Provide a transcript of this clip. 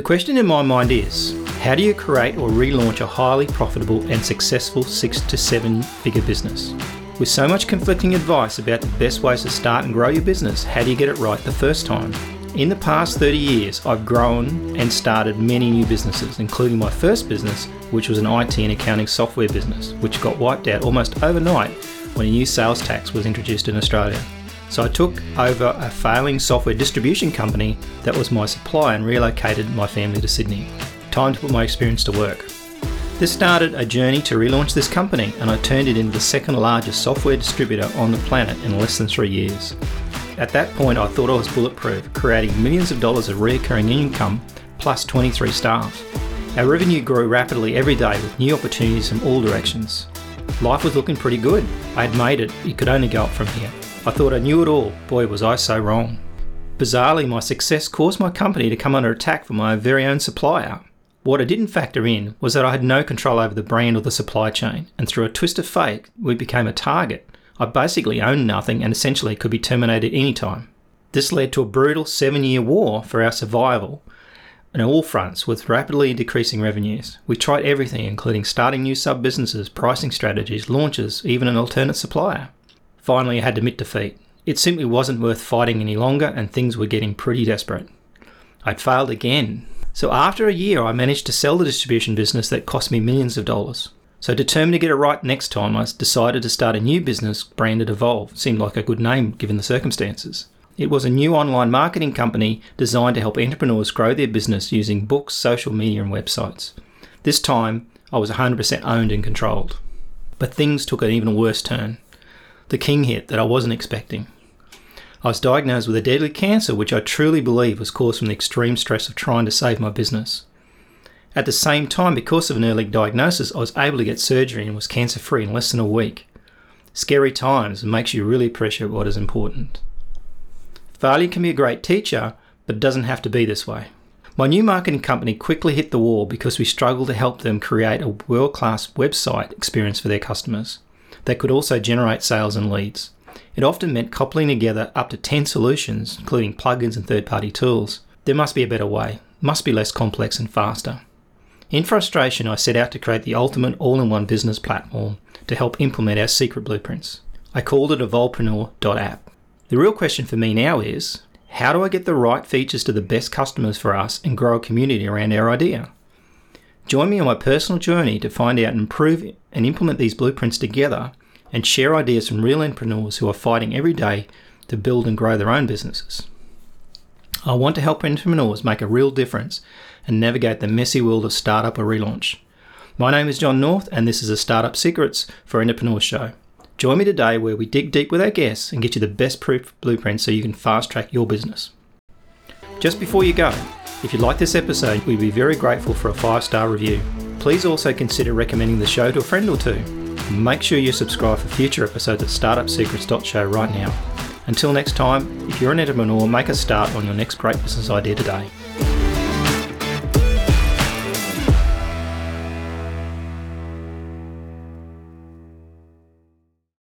The question in my mind is how do you create or relaunch a highly profitable and successful six to seven figure business? With so much conflicting advice about the best ways to start and grow your business, how do you get it right the first time? In the past 30 years, I've grown and started many new businesses, including my first business, which was an IT and accounting software business, which got wiped out almost overnight when a new sales tax was introduced in Australia. So I took over a failing software distribution company that was my supply and relocated my family to Sydney. Time to put my experience to work. This started a journey to relaunch this company, and I turned it into the second largest software distributor on the planet in less than three years. At that point, I thought I was bulletproof, creating millions of dollars of recurring income plus 23 staff. Our revenue grew rapidly every day with new opportunities from all directions. Life was looking pretty good. I had made it, it could only go up from here. I thought I knew it all. Boy, was I so wrong. Bizarrely, my success caused my company to come under attack from my very own supplier. What I didn't factor in was that I had no control over the brand or the supply chain, and through a twist of fate, we became a target. I basically owned nothing and essentially could be terminated anytime. This led to a brutal seven year war for our survival on all fronts with rapidly decreasing revenues. We tried everything, including starting new sub businesses, pricing strategies, launches, even an alternate supplier. Finally, had to admit defeat. It simply wasn't worth fighting any longer, and things were getting pretty desperate. I'd failed again, so after a year, I managed to sell the distribution business that cost me millions of dollars. So determined to get it right next time, I decided to start a new business branded Evolve. Seemed like a good name given the circumstances. It was a new online marketing company designed to help entrepreneurs grow their business using books, social media, and websites. This time, I was 100% owned and controlled. But things took an even worse turn. The king hit that I wasn't expecting. I was diagnosed with a deadly cancer, which I truly believe was caused from the extreme stress of trying to save my business. At the same time, because of an early diagnosis, I was able to get surgery and was cancer free in less than a week. Scary times makes you really appreciate what is important. Failure can be a great teacher, but it doesn't have to be this way. My new marketing company quickly hit the wall because we struggled to help them create a world class website experience for their customers that could also generate sales and leads. It often meant coupling together up to 10 solutions, including plugins and third party tools. There must be a better way, must be less complex and faster. In frustration, I set out to create the ultimate all in one business platform to help implement our secret blueprints. I called it evolvepreneur.app. The real question for me now is how do I get the right features to the best customers for us and grow a community around our idea? Join me on my personal journey to find out and improve and implement these blueprints together and share ideas from real entrepreneurs who are fighting every day to build and grow their own businesses. I want to help entrepreneurs make a real difference and navigate the messy world of startup or relaunch. My name is John North, and this is a Startup Secrets for Entrepreneurs show. Join me today where we dig deep with our guests and get you the best proof blueprint so you can fast track your business. Just before you go, if you like this episode, we'd be very grateful for a five star review. Please also consider recommending the show to a friend or two. Make sure you subscribe for future episodes at startupsecrets.show right now. Until next time, if you're an entrepreneur, make a start on your next great business idea today.